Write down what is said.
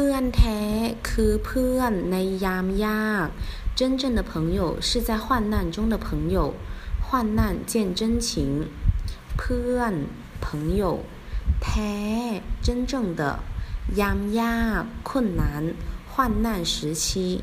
ื่อนแท้คือเพื่อนในยา真正的朋友是在患难中的朋友，患难见真情。เพื่朋友，แท้真正的ยามยาก困难患难时期。